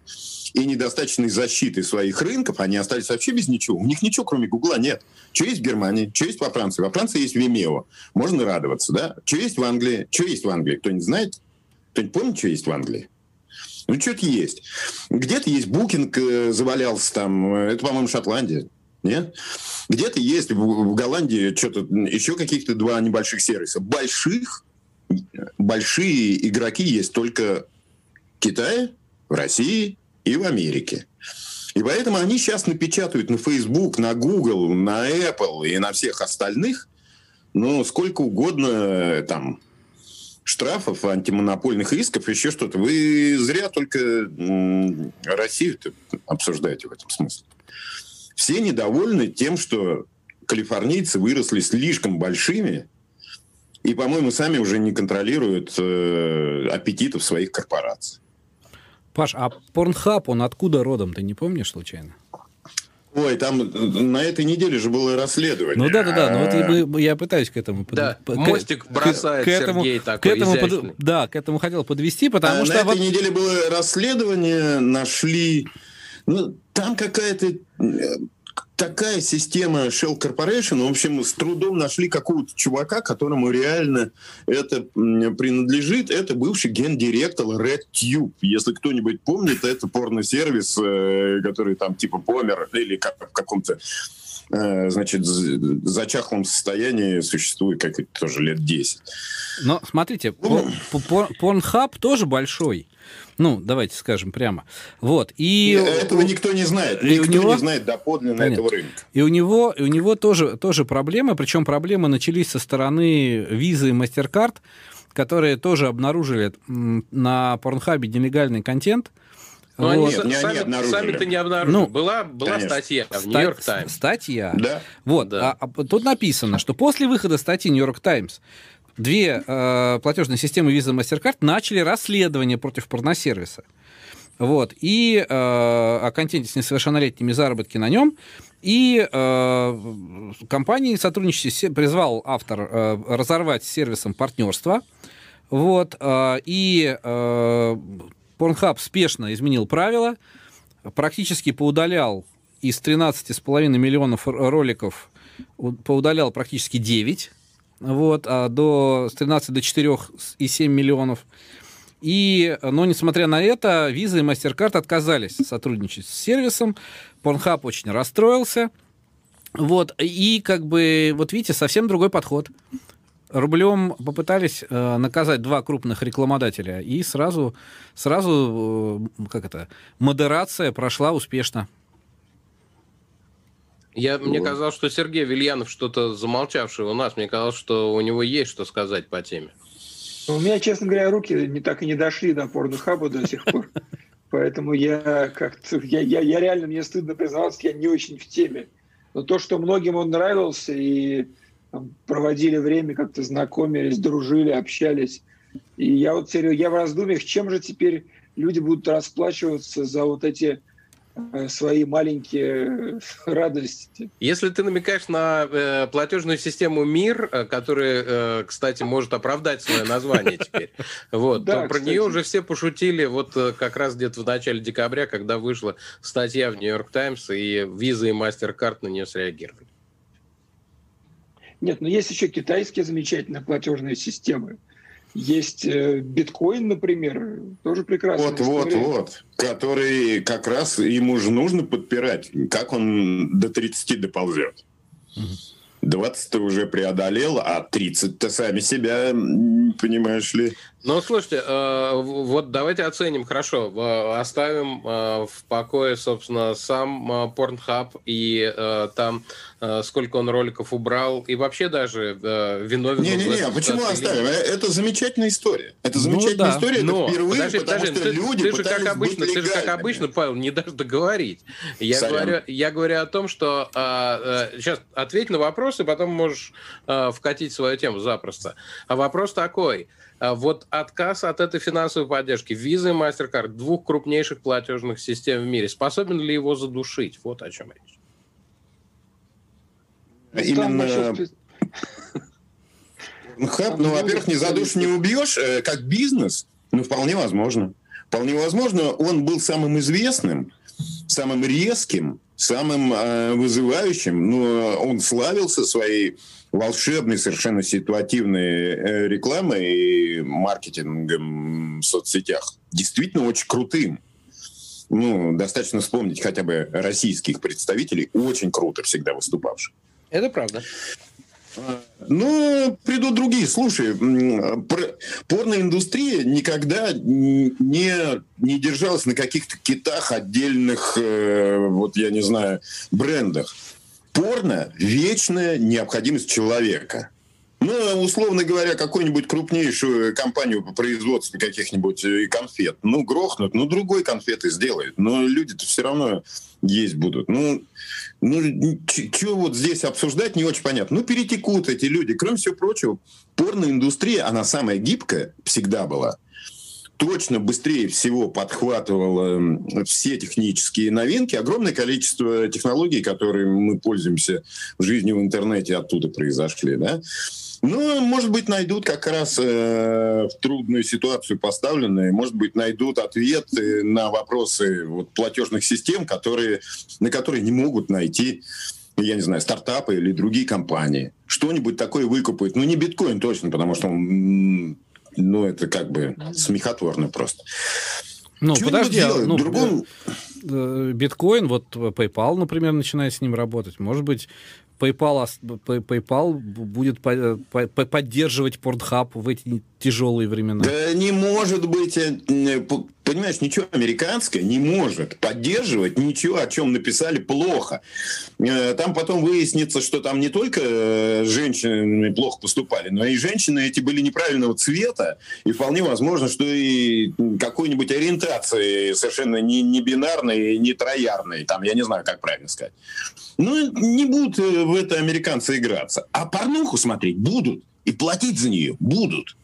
и недостаточной защиты своих рынков, они остались вообще без ничего. У них ничего, кроме Гугла, нет. Что есть в Германии, что есть во Франции? Во Франции есть Vimeo. Можно радоваться, да? Что есть в Англии? Что есть в Англии? Кто-нибудь знает? Кто-нибудь помнит, что есть в Англии? Ну, что-то есть. Где-то есть букинг, э, завалялся там. Э, это, по-моему, Шотландия. Нет? Где-то есть в Голландии что-то, еще каких-то два небольших сервиса. Больших, большие игроки есть только в Китае, в России и в Америке. И поэтому они сейчас напечатают на Facebook, на Google, на Apple и на всех остальных, ну, сколько угодно там штрафов, антимонопольных исков, еще что-то. Вы зря только Россию обсуждаете в этом смысле. Все недовольны тем, что калифорнийцы выросли слишком большими и, по-моему, сами уже не контролируют э, аппетитов своих корпораций. Паш, а Порнхаб, он откуда родом, ты не помнишь случайно? Ой, там э, на этой неделе же было расследование. Ну да, да, да. Ну вот я пытаюсь к этому да, под... мостик бросает к, этому, Сергей такой к этому под... Да, к этому хотел подвести, потому а что... На этой неделе было расследование, нашли... Ну, там какая-то э, такая система Shell Corporation, в общем, с трудом нашли какого-то чувака, которому реально это принадлежит. Это бывший гендиректор RedTube. Если кто-нибудь помнит, это порно-сервис, э, который там типа помер или как, в каком-то э, значит, зачахлом состоянии существует как тоже лет 10. Но смотрите, ну, Pornhub тоже большой. Ну, давайте скажем прямо. Вот. И этого никто не знает. Никто у него... не знает доподлинно Понятно. этого рынка. И у него, и у него тоже, тоже проблемы, причем проблемы начались со стороны визы и MasterCard, которые тоже обнаружили на Порнхабе нелегальный контент. Ну, вот. они, не сами, они сами-то не обнаружили. Ну, была была статья в Нью-Йорк Таймс. Статья. Да. Вот. Да. А, а, тут написано, что после выхода статьи Нью-Йорк Таймс две э, платежные системы Visa и MasterCard начали расследование против порносервиса. Вот. И э, о контенте с несовершеннолетними заработки на нем. И э, компании сотрудничестве призвал автор э, разорвать с сервисом партнерство. Вот. Э, и э, Pornhub спешно изменил правила, практически поудалял из 13,5 миллионов роликов, поудалял практически 9 вот, а до, с 13 до 4,7 миллионов. И, но несмотря на это, Visa и MasterCard отказались сотрудничать с сервисом. Pornhub очень расстроился. Вот, и как бы, вот видите, совсем другой подход. Рублем попытались э, наказать два крупных рекламодателя, и сразу, сразу, э, как это, модерация прошла успешно. Я, вот. Мне казалось, что Сергей Вильянов что-то замолчавший у нас. Мне казалось, что у него есть что сказать по теме. Ну, у меня, честно говоря, руки не так и не дошли до порнохаба до сих пор. Поэтому я как-то... Я, я, я реально, мне стыдно признаваться, я не очень в теме. Но то, что многим он нравился, и там, проводили время, как-то знакомились, дружили, общались. И я вот серьезно, я в раздумьях, чем же теперь люди будут расплачиваться за вот эти свои маленькие э, радости. Если ты намекаешь на э, платежную систему МИР, э, которая, э, кстати, может оправдать свое название теперь, вот, да, то про нее уже все пошутили вот как раз где-то в начале декабря, когда вышла статья в Нью-Йорк Таймс, и Visa и MasterCard на нее среагировали. Нет, но есть еще китайские замечательные платежные системы. Есть э, биткоин, например, тоже прекрасно. Вот, вот, вот, который как раз ему же нужно подпирать. Как он до 30 доползет? Угу. 20 ты уже преодолел, а 30-то сами себя, понимаешь ли. Ну, слушайте, э, вот давайте оценим, хорошо, оставим э, в покое, собственно, сам Pornhub и там сколько он роликов убрал, и вообще даже виновен... Не-не-не, почему оставим? Это замечательная история. Это ну замечательная ну, да. история, Но, это впервые, подожди, потому подожди, что ты, люди ты же как обычно, Ты же как обычно, Павел, не дашь договорить. Я говорю, я говорю о том, что... Сейчас ответь на вопрос, и потом можешь вкатить свою тему запросто. А вопрос такой а вот отказ от этой финансовой поддержки Visa и MasterCard, двух крупнейших платежных систем в мире, способен ли его задушить? Вот о чем речь. Именно... Хаб, ну, во-первых, не задушишь, не убьешь, э, как бизнес, ну, вполне возможно. Вполне возможно, он был самым известным, самым резким, самым э, вызывающим, но он славился своей волшебной, совершенно ситуативной э, рекламой и маркетингом в соцсетях. Действительно очень крутым. Ну, достаточно вспомнить хотя бы российских представителей, очень круто всегда выступавших. Это правда. Ну, придут другие. Слушай, порноиндустрия никогда не, не держалась на каких-то китах отдельных, э, вот я не знаю, брендах порно – вечная необходимость человека. Ну, условно говоря, какую-нибудь крупнейшую компанию по производству каких-нибудь э, конфет, ну, грохнут, ну, другой конфеты сделают. Но люди-то все равно есть будут. Ну, ну что вот здесь обсуждать, не очень понятно. Ну, перетекут эти люди. Кроме всего прочего, порноиндустрия, она самая гибкая всегда была. точно быстрее всего подхватывала все технические новинки. Огромное количество технологий, которые мы пользуемся в жизни в интернете, оттуда произошли. Да? Ну, может быть, найдут как раз э, в трудную ситуацию поставленные, может быть, найдут ответы на вопросы вот, платежных систем, которые, на которые не могут найти я не знаю, стартапы или другие компании. Что-нибудь такое выкупают. Ну, не биткоин точно, потому что он ну, это как бы смехотворно просто. Ну, Чего подожди, а, ну, Другом... Э, биткоин, вот PayPal, например, начинает с ним работать. Может быть, PayPal, PayPal будет поддерживать Pornhub в эти тяжелые времена? Да не может быть. Э, понимаешь, ничего американское не может поддерживать ничего, о чем написали плохо. Э, там потом выяснится, что там не только э, женщины плохо поступали, но и женщины эти были неправильного цвета, и вполне возможно, что и какой-нибудь ориентации совершенно не, не бинарной, не троярной, там, я не знаю, как правильно сказать. Ну, не будут в это американцы играться. А порнуху смотреть будут. И платить за нее будут.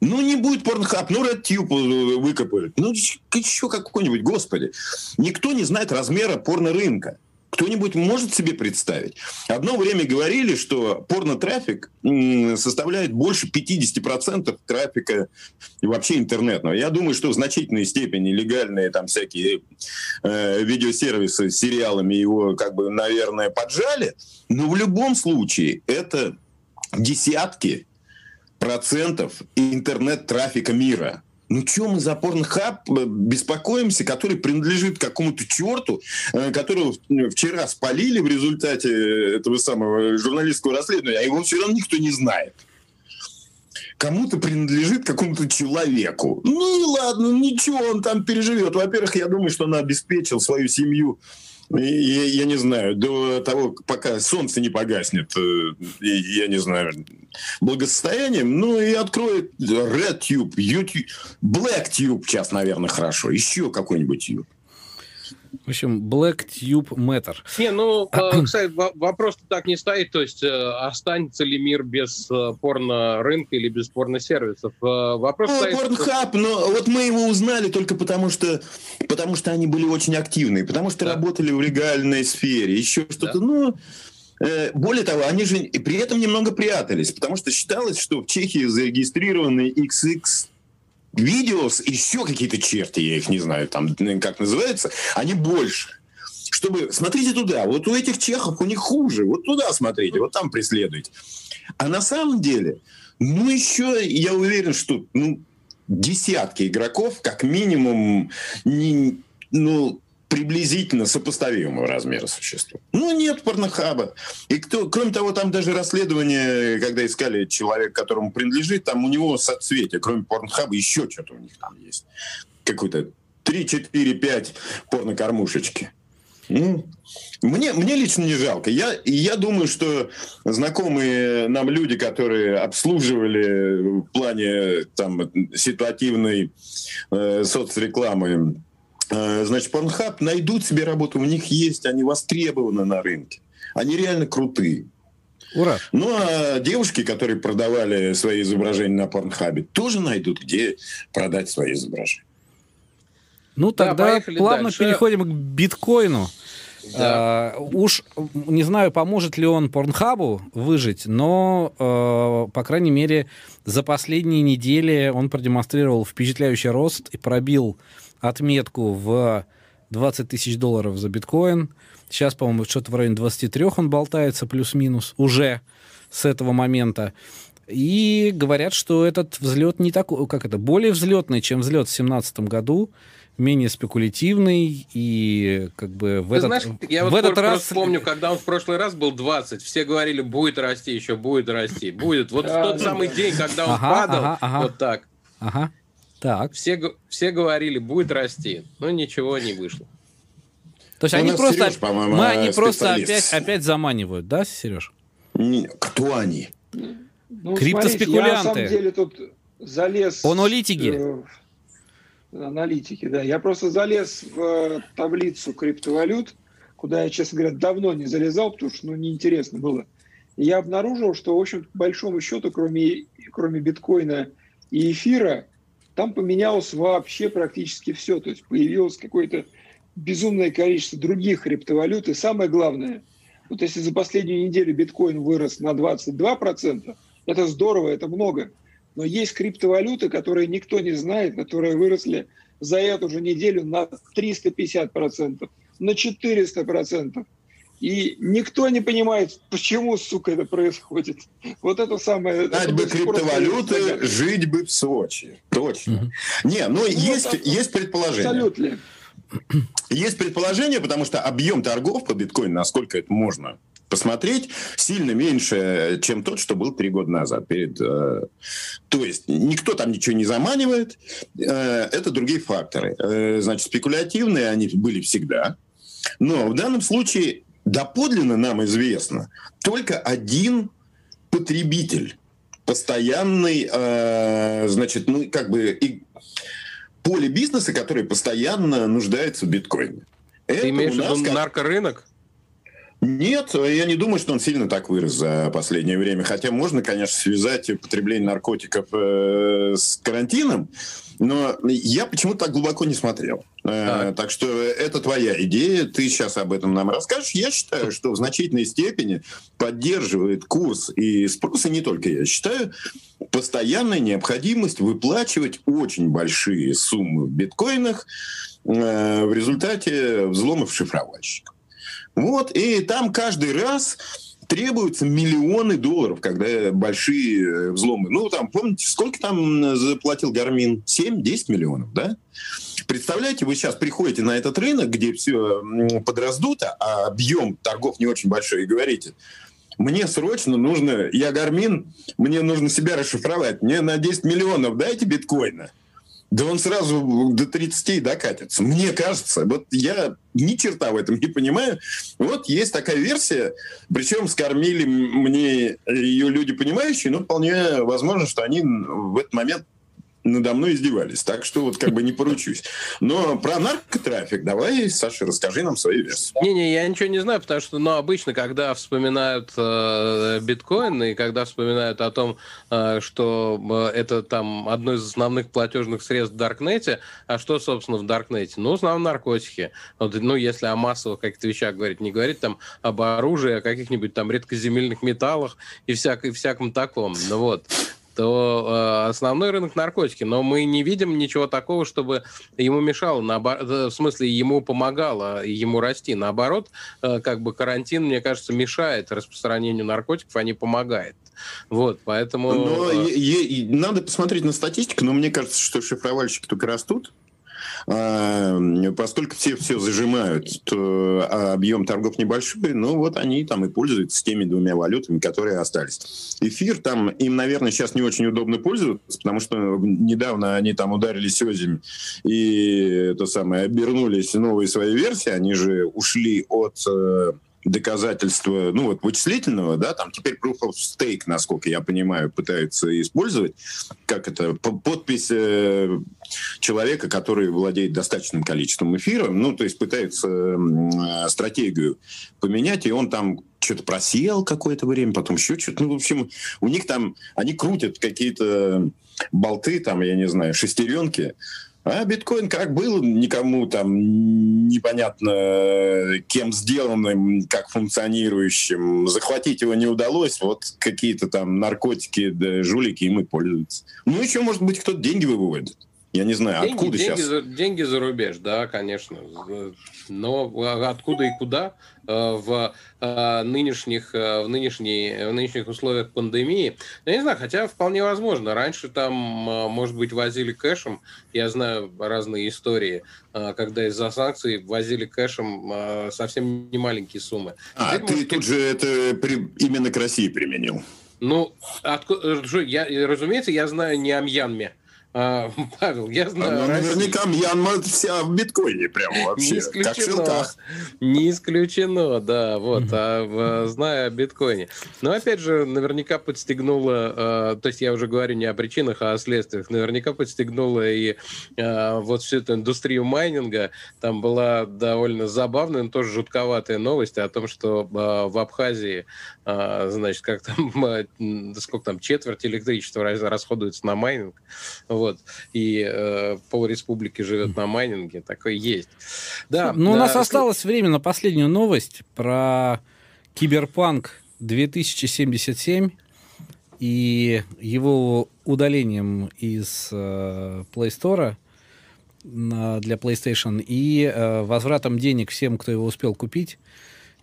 Ну, не будет порнхаб, ну, RedTube э, выкопают. Ну, еще какой-нибудь, господи. Никто не знает размера порно-рынка. Кто-нибудь может себе представить? Одно время говорили, что порно-трафик составляет больше 50% трафика вообще интернетного. Я думаю, что в значительной степени легальные там всякие э, видеосервисы с сериалами его как бы, наверное, поджали. Но в любом случае это десятки процентов интернет-трафика мира. Ну, что мы за порнхаб э, беспокоимся, который принадлежит какому-то черту, э, которого вчера спалили в результате этого самого журналистского расследования, а его все равно никто не знает. Кому-то принадлежит какому-то человеку. Ну и ладно, ничего, он там переживет. Во-первых, я думаю, что он обеспечил свою семью я, я не знаю, до того, пока солнце не погаснет, э, я не знаю, благосостоянием, ну и откроет RedTube, YouTube, BlackTube сейчас, наверное, хорошо, еще какой-нибудь YouTube. В общем, Black Tube Matter. Не, ну, э, кстати, вопрос так не стоит, то есть э, останется ли мир без э, порно-рынка или без порно-сервисов? Вопрос ну, стоит... Порнхаб, но вот мы его узнали только потому, что, потому что они были очень активные, потому что да. работали в легальной сфере, еще что-то, да. ну... Более того, они же при этом немного прятались, потому что считалось, что в Чехии зарегистрированы XX видеос, еще какие-то черти, я их не знаю, там, как называется, они больше. Чтобы, смотрите туда, вот у этих чехов у них хуже, вот туда смотрите, вот там преследуйте. А на самом деле, ну еще, я уверен, что ну, десятки игроков, как минимум, не, ну, приблизительно сопоставимого размера существует. Ну, нет порнохаба. И кто, кроме того, там даже расследование, когда искали человека, которому принадлежит, там у него соцветие, кроме порнохаба, еще что-то у них там есть. Какой-то 3, 4, 5 порнокормушечки. Ну, мне, мне лично не жалко. Я, я думаю, что знакомые нам люди, которые обслуживали в плане там, ситуативной э, соцрекламы значит, Pornhub найдут себе работу, у них есть, они востребованы на рынке. Они реально крутые. Ура. Ну, а девушки, которые продавали свои изображения на Порнхабе, тоже найдут, где продать свои изображения. Ну, тогда да, плавно дальше. переходим к биткоину. Да. Uh, уж не знаю, поможет ли он Порнхабу выжить, но, uh, по крайней мере, за последние недели он продемонстрировал впечатляющий рост и пробил отметку в 20 тысяч долларов за биткоин. Сейчас, по-моему, что-то в районе 23 он болтается, плюс-минус, уже с этого момента. И говорят, что этот взлет не такой, как это, более взлетный, чем взлет в 2017 году, менее спекулятивный и как бы в Ты этот, знаешь, я в вот этот раз... помню, когда он в прошлый раз был 20, все говорили, будет расти, еще будет расти, будет. Вот в тот самый день, когда он падал, вот так. Ага. Так. Все, все говорили, будет расти, но ничего не вышло. То есть ну, они просто, Сереж, мы они просто опять, опять заманивают, да, Сереж? Не, кто они? Ну, Криптоспекулянты. я на самом деле тут залез... Аналитики. Э, аналитики, да. Я просто залез в э, таблицу криптовалют, куда я, честно говоря, давно не залезал, потому что ну, неинтересно было. И я обнаружил, что, в общем, по большому счету, кроме, кроме биткоина и эфира, там поменялось вообще практически все. То есть появилось какое-то безумное количество других криптовалют. И самое главное, вот если за последнюю неделю биткоин вырос на 22%, это здорово, это много. Но есть криптовалюты, которые никто не знает, которые выросли за эту же неделю на 350%, на 400%. И никто не понимает, почему, сука, это происходит. Вот это самое... Знать бы криптовалюты, жить бы в Сочи. Точно. Не, ну, ну есть, вот, есть предположение. Абсолютно. Есть предположение, потому что объем торгов по биткоину, насколько это можно посмотреть, сильно меньше, чем тот, что был три года назад. Перед, э, то есть никто там ничего не заманивает, э, это другие факторы. Э, значит, спекулятивные они были всегда, но в данном случае доподлинно нам известно только один потребитель, постоянный, э, значит, ну, как бы и поле бизнеса, который постоянно нуждается в биткоине. Ты Это имеешь в виду как... наркорынок? Нет, я не думаю, что он сильно так вырос за последнее время. Хотя можно, конечно, связать употребление наркотиков э, с карантином, но я почему-то так глубоко не смотрел. Э, так что это твоя идея, ты сейчас об этом нам расскажешь. Я считаю, что в значительной степени поддерживает курс и спрос, и не только я считаю, постоянная необходимость выплачивать очень большие суммы в биткоинах э, в результате взломов шифровальщиков. Вот, и там каждый раз требуются миллионы долларов, когда большие э, взломы. Ну, там, помните, сколько там заплатил Гармин? 7-10 миллионов, да? Представляете, вы сейчас приходите на этот рынок, где все подраздуто, а объем торгов не очень большой, и говорите, мне срочно нужно, я Гармин, мне нужно себя расшифровать, мне на 10 миллионов дайте биткоина. Да он сразу до 30 докатится. Мне кажется, вот я ни черта в этом не понимаю. Вот есть такая версия, причем скормили мне ее люди понимающие, но вполне возможно, что они в этот момент надо мной издевались. Так что вот как бы не поручусь. Но про наркотрафик давай, Саша, расскажи нам свою версию. Не-не, я ничего не знаю, потому что, ну, обычно, когда вспоминают э, биткоин и когда вспоминают о том, э, что э, это там одно из основных платежных средств в Даркнете, а что, собственно, в Даркнете? Ну, в наркотики. Вот, ну, если о массовых каких-то вещах говорить, не говорить там об оружии, о каких-нибудь там редкоземельных металлах и, всяк, и всяком таком. Ну, вот то э, основной рынок наркотики. Но мы не видим ничего такого, чтобы ему мешало, наоборот, э, в смысле ему помогало ему расти. Наоборот, э, как бы карантин, мне кажется, мешает распространению наркотиков, а не помогает. Вот, поэтому... Но э, надо посмотреть на статистику, но мне кажется, что шифровальщики только растут. А, поскольку все все зажимают, то а, объем торгов небольшой, ну вот они там и пользуются теми двумя валютами, которые остались. Эфир там им, наверное, сейчас не очень удобно пользоваться, потому что недавно они там ударились озимь и это самое обернулись новой своей версии, они же ушли от э, доказательства, ну вот вычислительного, да, там теперь proof of stake, насколько я понимаю, пытаются использовать, как это, подпись э, человека, который владеет достаточным количеством эфира, ну, то есть пытается э, стратегию поменять, и он там что-то просел какое-то время, потом еще что-то. Ну, в общем, у них там, они крутят какие-то болты, там, я не знаю, шестеренки, а биткоин как был никому там непонятно кем сделанным, как функционирующим. Захватить его не удалось. Вот какие-то там наркотики, да, жулики им и пользуются. Ну, еще, может быть, кто-то деньги выводит. Я не знаю, деньги, откуда деньги сейчас? За, деньги за рубеж, да, конечно. Но откуда и куда э, в э, нынешних, э, в, нынешней, в нынешних условиях пандемии? Я не знаю, хотя вполне возможно. Раньше там, может быть, возили кэшем. Я знаю разные истории, когда из-за санкций возили кэшем совсем не маленькие суммы. А, Теперь, ты может, тут же это при, именно к России применил. Ну, откуда, я, разумеется, я знаю не о Мьянме. А, Павел, я знаю. А, наверняка Мьянма вся в биткоине прямо вообще. Не исключено. Не исключено, да, вот. А зная о биткоине. Но опять же, наверняка подстегнуло, а, то есть я уже говорю не о причинах, а о следствиях, наверняка подстегнуло и а, вот всю эту индустрию майнинга. Там была довольно забавная, но тоже жутковатая новость о том, что а, в Абхазии, значит, как там, сколько там, четверть электричества расходуется на майнинг. Вот вот, и э, пол республики живет на майнинге, такое есть. Да, ну, у нас осталось время на последнюю новость про Киберпанк 2077 и его удалением из э, Play Store на, для PlayStation и э, возвратом денег всем, кто его успел купить.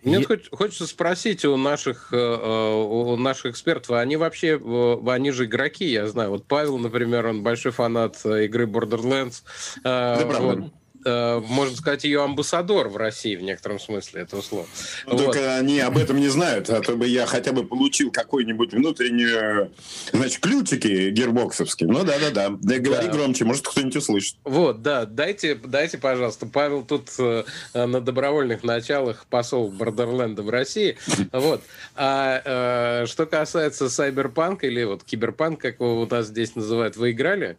Мне и... хочется спросить у наших, э, э, у наших экспертов, они вообще, э, они же игроки, я знаю. Вот Павел, например, он большой фанат игры Borderlands. Да, э, можно сказать, ее амбассадор в России в некотором смысле этого слова. Ну, вот. Только они об этом не знают, а то бы я хотя бы получил какой-нибудь внутреннюю, значит, ключики гербоксовские. Ну да-да-да, да, говори да. громче, может кто-нибудь услышит. Вот, да, дайте, дайте, пожалуйста, Павел тут э, на добровольных началах посол Бордерленда в России. Вот. А э, что касается Сайберпанка или вот Киберпанк, как его у нас здесь называют, вы играли?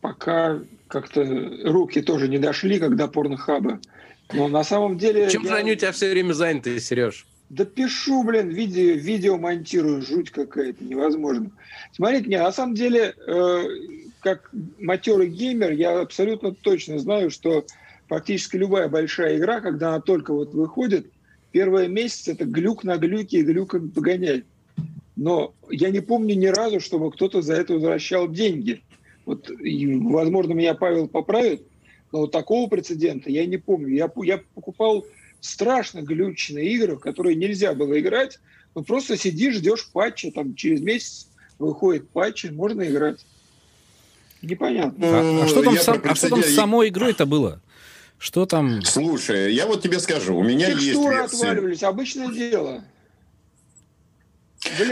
Пока как-то руки тоже не дошли, когда порнохабы. Но на самом деле... Чем я... же они у тебя все время заняты, Сереж? Да пишу, блин, видео, видео монтирую, жуть какая-то, невозможно. Смотрите, не, на самом деле, э, как матерый геймер, я абсолютно точно знаю, что практически любая большая игра, когда она только вот выходит, первый месяц это глюк на глюке и глюк погонять. Но я не помню ни разу, чтобы кто-то за это возвращал деньги. Вот, и, возможно, меня Павел поправит, но вот такого прецедента я не помню. Я, я покупал страшно глючные игры, в которые нельзя было играть. Ну, просто сидишь, ждешь патча, там через месяц выходит патч, можно играть. Непонятно. А, а что там, сам, а что там с самой игрой это было? Что там? Слушай, я вот тебе скажу, у меня Текстуры есть версия. отваливались, обычное дело.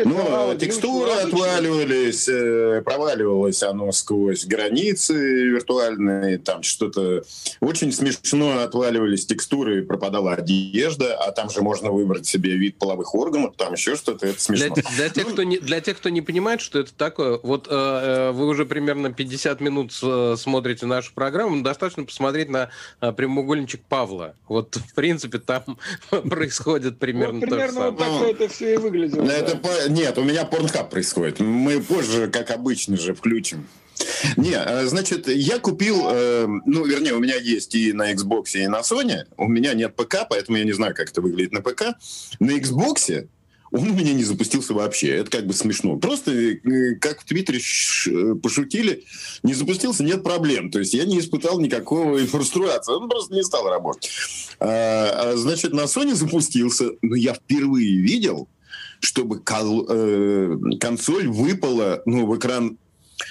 Ну, текстуры отваливались, э, проваливалось оно сквозь границы виртуальные, там что-то... Очень смешно отваливались текстуры, пропадала одежда, а там же можно выбрать себе вид половых органов, там еще что-то, это смешно. Для, для, тех, кто не, для тех, кто не понимает, что это такое, вот э, э вы уже примерно 50 минут смотрите нашу программу, достаточно посмотреть на э, прямоугольничек Павла. Вот, в принципе, там происходит примерно вот, то примерно же самое. вот так это все и выглядело. Это нет, у меня порнхаб происходит. Мы позже, как обычно же, включим. Не, э, значит, я купил, э, ну, вернее, у меня есть и на Xbox, и на Sony. У меня нет ПК, поэтому я не знаю, как это выглядит на ПК. На Xbox он у меня не запустился вообще. Это как бы смешно. Просто, э, как в Твиттере пошутили, не запустился, нет проблем. То есть я не испытал никакого фрустрации. Он просто не стал работать. А, а, значит, на Sony запустился, но я впервые видел, чтобы э, консоль выпала ну, в экран.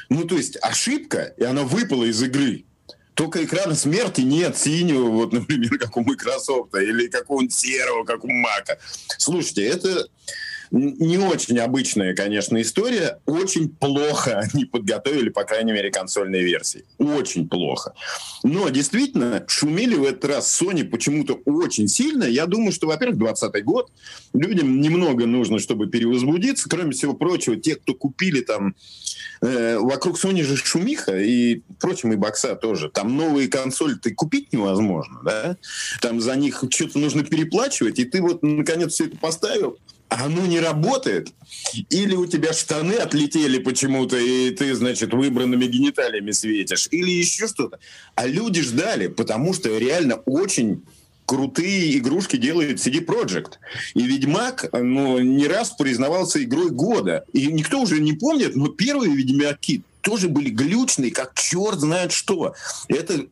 Ну, то есть ошибка, и она выпала из игры. Только экрана смерти нет синего, вот, например, как у Microsoft, или какого-нибудь серого, как у Мака. Слушайте, это не очень обычная, конечно, история. Очень плохо они подготовили, по крайней мере, консольные версии. Очень плохо. Но действительно, шумели в этот раз Sony почему-то очень сильно. Я думаю, что, во-первых, 20 год. Людям немного нужно, чтобы перевозбудиться. Кроме всего прочего, те, кто купили там... Э, вокруг Sony же шумиха, и, впрочем, и бокса тоже. Там новые консоли ты купить невозможно, да? Там за них что-то нужно переплачивать, и ты вот, наконец, все это поставил, оно не работает, или у тебя штаны отлетели почему-то, и ты, значит, выбранными гениталиями светишь, или еще что-то. А люди ждали, потому что реально очень крутые игрушки делает CD Projekt. И Ведьмак, ну, не раз признавался игрой года. И никто уже не помнит, но первые Ведьмаки тоже были глючные, как черт знает что. Это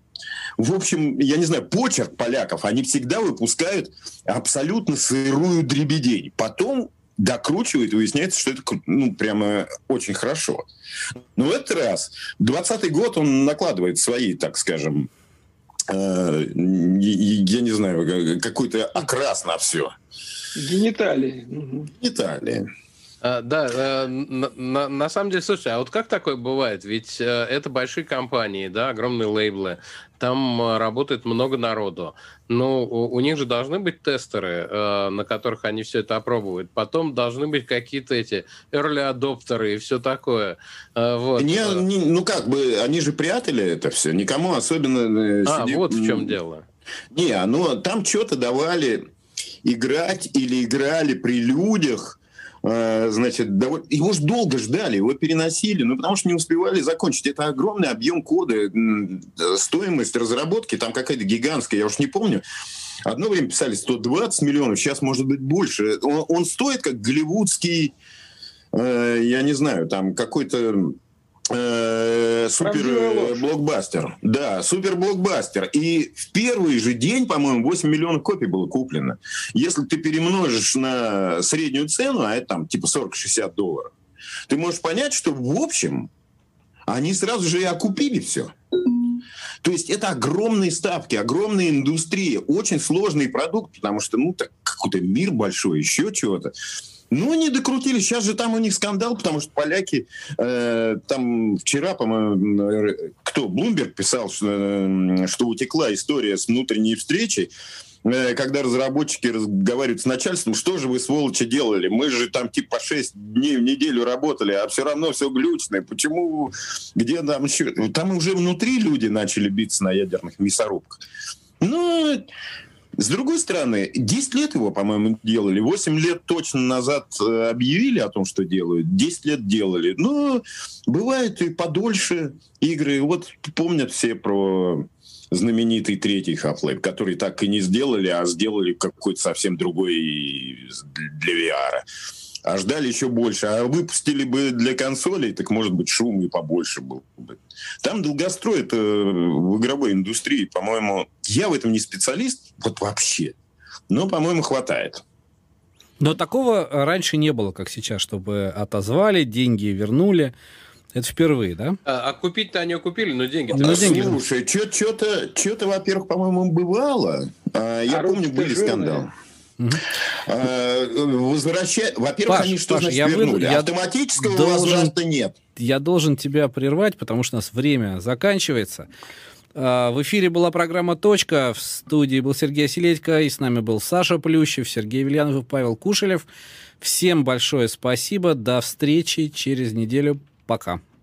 в общем, я не знаю, почерк поляков, они всегда выпускают абсолютно сырую дребедень. Потом докручивают, и выясняется, что это ну, прямо очень хорошо. Но в этот раз, 20 год, он накладывает свои, так скажем, э, я не знаю, какой-то окрас на все. Гениталии. Гениталии. А, да, э, на, на, на самом деле, слушай, а вот как такое бывает? Ведь э, это большие компании, да, огромные лейблы, там э, работает много народу. Но у, у них же должны быть тестеры, на которых они все это опробуют. Потом должны быть какие-то эти early адоптеры и все такое. Вот. Не, не, ну как бы, они же прятали это все, никому особенно... А, сидит... вот в чем дело. Не, ну там что-то давали играть или играли при людях, э, значит, его же долго ждали, его переносили, ну, потому что не успевали закончить. Это огромный объем кода, стоимость разработки, там какая-то гигантская, я уж не помню. Одно время писали 120 миллионов, сейчас может быть больше. Он, он стоит как голливудский, э, я не знаю, там какой-то э, супер блокбастер. Да, супер блокбастер. И в первый же день, по-моему, 8 миллионов копий было куплено. Если ты перемножишь на среднюю цену, а это там типа 40-60 долларов, ты можешь понять, что в общем они сразу же и окупили все. То есть это огромные ставки, огромная индустрия, очень сложный продукт, потому что, ну, так, какой-то мир большой, еще чего-то. Ну, не докрутили. Сейчас же там у них скандал, потому что поляки... Э, там вчера, по-моему, кто? Блумберг писал, что, э, что утекла история с внутренней встречей э, когда разработчики разговаривают с начальством, что же вы, сволочи, делали? Мы же там типа 6 дней в неделю работали, а все равно все глючное. Почему? Где там еще? Там уже внутри люди начали биться на ядерных мясорубках. Ну, с другой стороны, 10 лет его, по-моему, делали. 8 лет точно назад э, объявили о том, что делают. 10 лет делали. Но бывают и подольше игры. Вот помнят все про знаменитый третий Half-Life, который так и не сделали, а сделали какой-то совсем другой для VR а ждали еще больше. А выпустили бы для консолей, так, может быть, шум и побольше был бы. Там долгострой это в игровой индустрии, по-моему, я в этом не специалист, вот вообще, но, по-моему, хватает. Но такого раньше не было, как сейчас, чтобы отозвали, деньги вернули. Это впервые, да? А, а купить-то они купили, но деньги... Ну, деньги Слушай, что-то, что-то, во-первых, по-моему, бывало. А, я а помню, были скандалы. А, возвращать... Во-первых, Паш, они что Паш, значит я вернули? Я Автоматического должен, возврата нет. Я должен тебя прервать, потому что у нас время заканчивается. А, в эфире была программа «Точка». В студии был Сергей Селедько, и с нами был Саша Плющев, Сергей Вильянов и Павел Кушелев. Всем большое спасибо. До встречи через неделю. Пока.